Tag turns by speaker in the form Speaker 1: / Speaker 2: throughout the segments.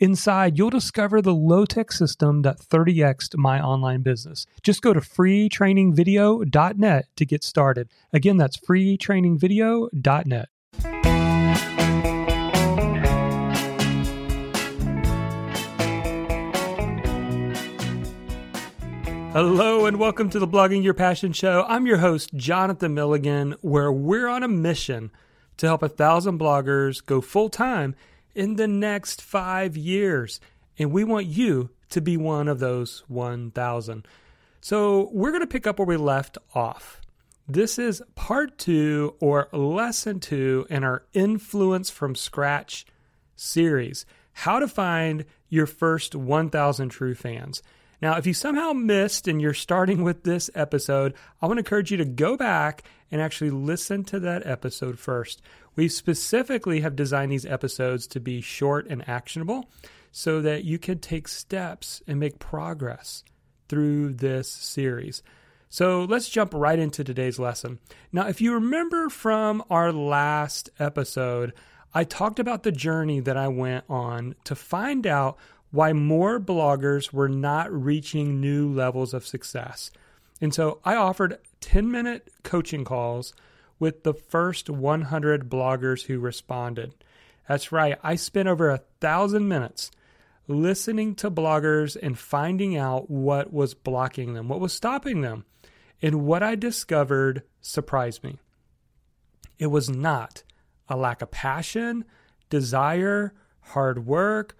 Speaker 1: Inside, you'll discover the low tech system that 30xed my online business. Just go to freetrainingvideo.net to get started. Again, that's freetrainingvideo.net. Hello and welcome to the Blogging Your Passion Show. I'm your host, Jonathan Milligan, where we're on a mission to help a thousand bloggers go full time in the next five years. And we want you to be one of those 1,000. So we're going to pick up where we left off. This is part two or lesson two in our Influence from Scratch series how to find your first 1,000 true fans. Now, if you somehow missed and you're starting with this episode, I want to encourage you to go back and actually listen to that episode first. We specifically have designed these episodes to be short and actionable so that you can take steps and make progress through this series. So let's jump right into today's lesson. Now, if you remember from our last episode, I talked about the journey that I went on to find out why more bloggers were not reaching new levels of success. And so I offered 10 minute coaching calls with the first 100 bloggers who responded. That's right, I spent over a thousand minutes listening to bloggers and finding out what was blocking them, what was stopping them. And what I discovered surprised me. It was not a lack of passion, desire, hard work,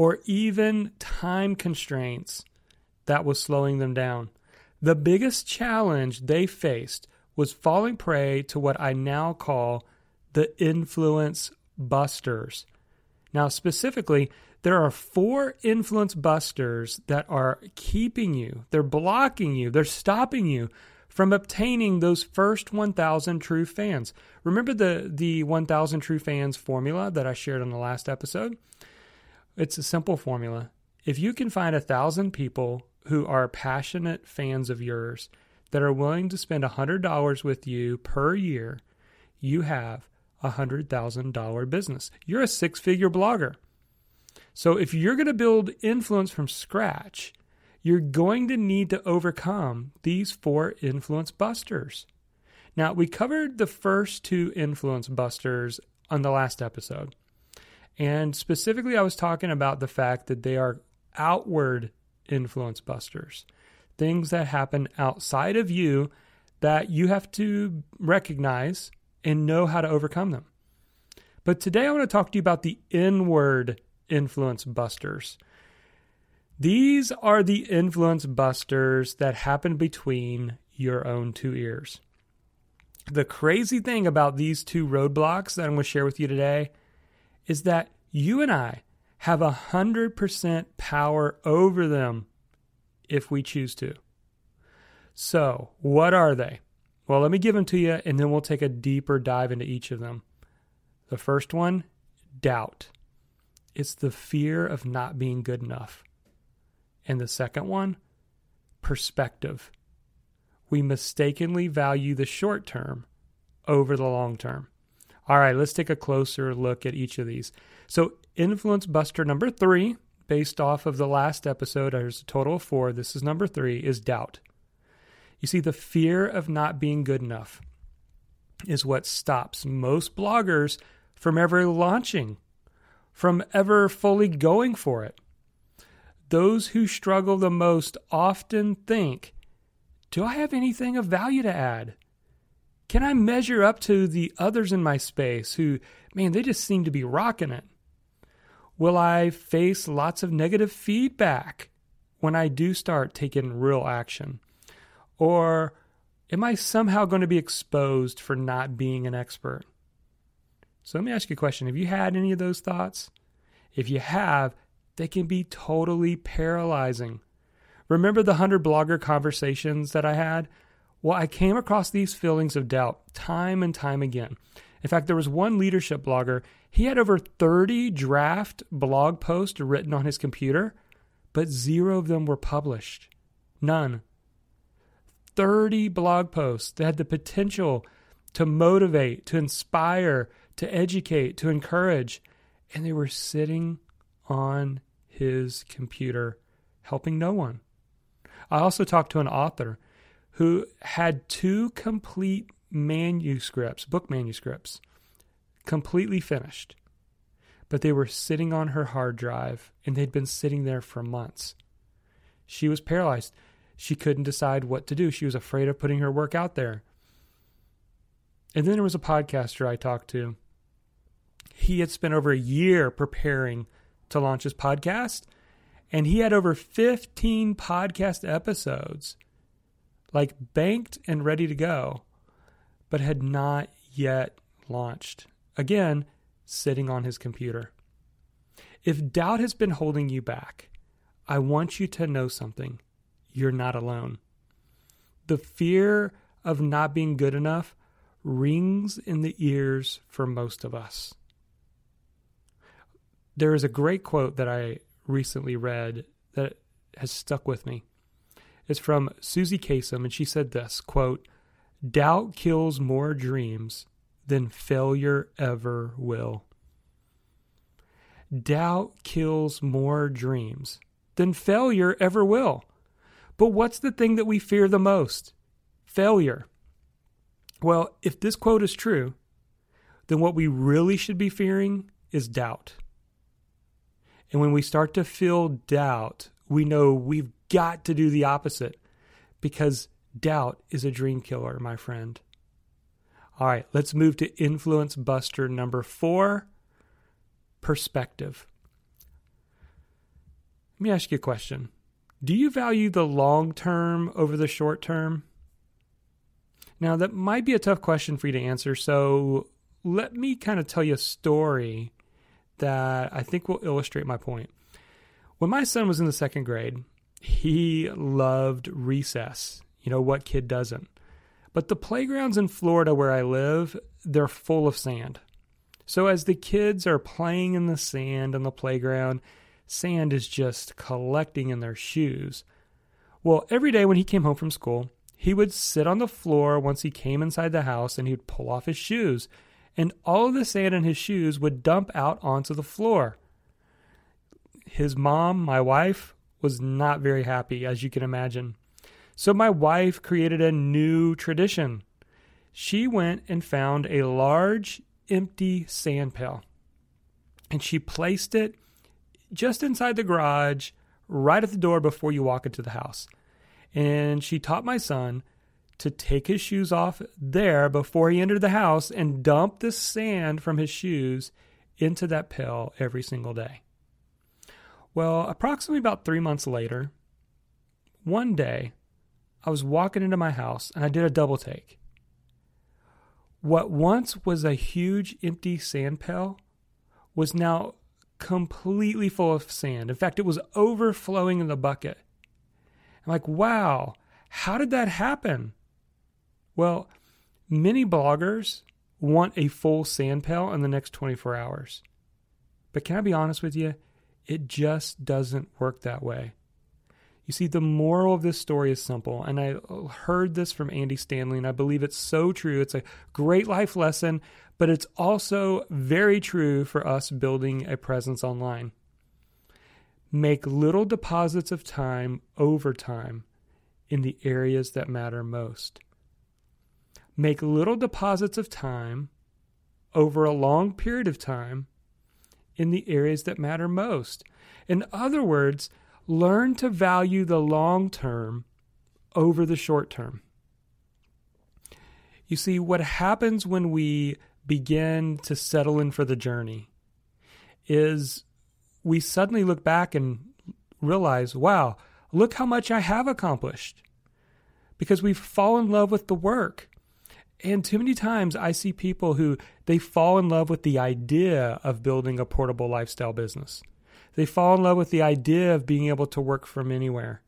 Speaker 1: or even time constraints that was slowing them down. The biggest challenge they faced was falling prey to what I now call the influence busters. Now, specifically, there are four influence busters that are keeping you, they're blocking you, they're stopping you from obtaining those first 1,000 true fans. Remember the, the 1,000 true fans formula that I shared on the last episode? It's a simple formula. If you can find a thousand people who are passionate fans of yours that are willing to spend $100 with you per year, you have a $100,000 business. You're a six figure blogger. So if you're going to build influence from scratch, you're going to need to overcome these four influence busters. Now, we covered the first two influence busters on the last episode. And specifically, I was talking about the fact that they are outward influence busters, things that happen outside of you that you have to recognize and know how to overcome them. But today, I want to talk to you about the inward influence busters. These are the influence busters that happen between your own two ears. The crazy thing about these two roadblocks that I'm going to share with you today is that you and I have a 100% power over them if we choose to. So, what are they? Well, let me give them to you and then we'll take a deeper dive into each of them. The first one, doubt. It's the fear of not being good enough. And the second one, perspective. We mistakenly value the short term over the long term. All right, let's take a closer look at each of these. So, influence buster number three, based off of the last episode, there's a total of four. This is number three, is doubt. You see, the fear of not being good enough is what stops most bloggers from ever launching, from ever fully going for it. Those who struggle the most often think, Do I have anything of value to add? Can I measure up to the others in my space who, man, they just seem to be rocking it? Will I face lots of negative feedback when I do start taking real action? Or am I somehow going to be exposed for not being an expert? So let me ask you a question. Have you had any of those thoughts? If you have, they can be totally paralyzing. Remember the 100 blogger conversations that I had? Well, I came across these feelings of doubt time and time again. In fact, there was one leadership blogger, he had over 30 draft blog posts written on his computer, but zero of them were published. None. 30 blog posts that had the potential to motivate, to inspire, to educate, to encourage, and they were sitting on his computer, helping no one. I also talked to an author who had two complete manuscripts, book manuscripts, completely finished, but they were sitting on her hard drive and they'd been sitting there for months. She was paralyzed. She couldn't decide what to do. She was afraid of putting her work out there. And then there was a podcaster I talked to. He had spent over a year preparing to launch his podcast, and he had over 15 podcast episodes, like banked and ready to go, but had not yet launched. Again, sitting on his computer. If doubt has been holding you back, I want you to know something. You're not alone. The fear of not being good enough rings in the ears for most of us. There is a great quote that I recently read that has stuck with me. It's from Suzy Kassem, and she said this quote, Doubt kills more dreams than failure ever will. Doubt kills more dreams than failure ever will. But what's the thing that we fear the most? Failure. Well, if this quote is true, then what we really should be fearing is doubt. And when we start to feel doubt, we know we've got to do the opposite because doubt is a dream killer, my friend. All right, let's move to influence buster number four perspective. Let me ask you a question Do you value the long term over the short term? Now, that might be a tough question for you to answer, so let me kind of tell you a story that I think will illustrate my point. When my son was in the second grade, he loved recess. You know, what kid doesn't? But the playgrounds in Florida where I live, they're full of sand. So as the kids are playing in the sand on the playground, sand is just collecting in their shoes. Well, every day when he came home from school, he would sit on the floor once he came inside the house and he'd pull off his shoes, and all of the sand in his shoes would dump out onto the floor. His mom, my wife, was not very happy, as you can imagine. So my wife created a new tradition. She went and found a large empty sand pail and she placed it just inside the garage, right at the door before you walk into the house and she taught my son to take his shoes off there before he entered the house and dump the sand from his shoes into that pail every single day. Well, approximately about three months later, one day I was walking into my house and I did a double take. What once was a huge empty sand pail was now completely full of sand. In fact, it was overflowing in the bucket. I'm like, wow, how did that happen? Well, many bloggers want a full sand pail in the next 24 hours. But can I be honest with you? It just doesn't work that way. You see, the moral of this story is simple, and I heard this from Andy Stanley, and I believe it's so true. It's a great life lesson, but it's also very true for us building a presence online. Make little deposits of time over time in the areas that matter most. Make little deposits of time over a long period of time in the areas that matter most. In other words, learn to value the long term over the short term. You see, what happens when we begin to settle in for the journey is we suddenly look back and realize, wow, look how much I have accomplished. Because we've fallen in love with the work. And too many times I see people who they fall in love with the idea of building a portable lifestyle business. They fall in love with the idea of being able to work from anywhere,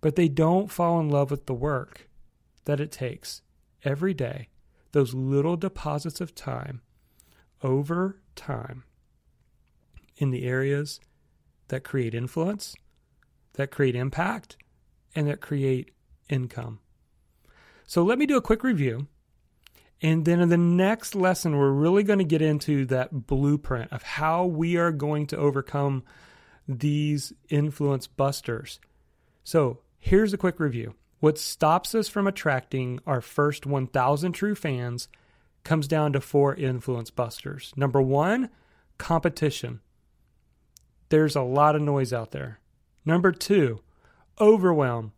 Speaker 1: but they don't fall in love with the work that it takes every day, those little deposits of time over time in the areas that create influence, that create impact, and that create income. So let me do a quick review. And then in the next lesson, we're really going to get into that blueprint of how we are going to overcome these influence busters. So here's a quick review. What stops us from attracting our first 1,000 true fans comes down to four influence busters. Number one, competition. There's a lot of noise out there. Number two, overwhelm.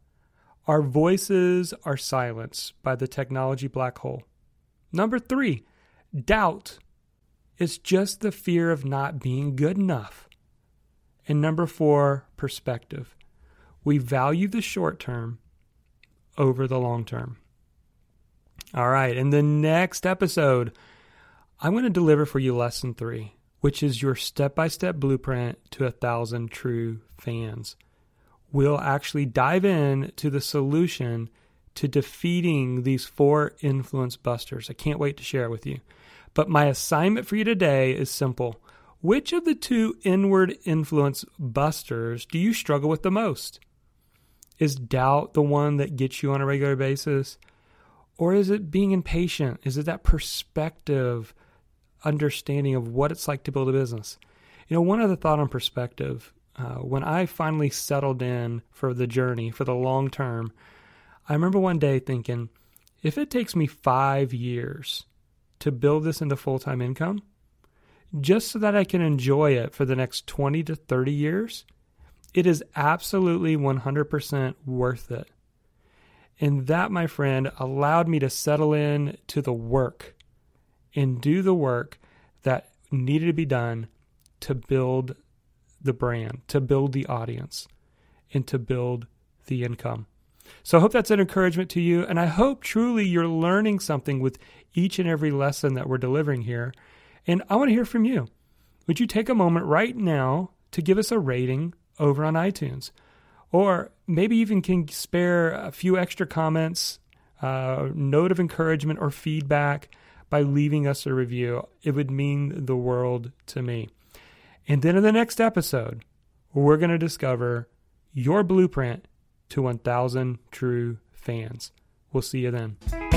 Speaker 1: Our voices are silenced by the technology black hole. Number three, doubt. is just the fear of not being good enough. And number four, perspective. We value the short term over the long term. All right, in the next episode, I'm going to deliver for you lesson three, which is your step by step blueprint to a thousand true fans. We'll actually dive in to the solution to defeating these four influence busters. I can't wait to share it with you. But my assignment for you today is simple. Which of the two inward influence busters do you struggle with the most? Is doubt the one that gets you on a regular basis? Or is it being impatient? Is it that perspective, understanding of what it's like to build a business? You know, one other thought on perspective. Uh, when I finally settled in for the journey, for the long term, I remember one day thinking, if it takes me five years to build this into full time income, just so that I can enjoy it for the next 20 to 30 years, it is absolutely 100% worth it. And that, my friend, allowed me to settle in to the work and do the work that needed to be done to build the brand, to build the audience, and to build the income. So I hope that's an encouragement to you. And I hope truly you're learning something with each and every lesson that we're delivering here. And I want to hear from you. Would you take a moment right now to give us a rating over on iTunes? Or maybe even can spare a few extra comments, uh, note of encouragement or feedback by leaving us a review. It would mean the world to me. And then in the next episode, we're going to discover your blueprint to 1,000 true fans. We'll see you then.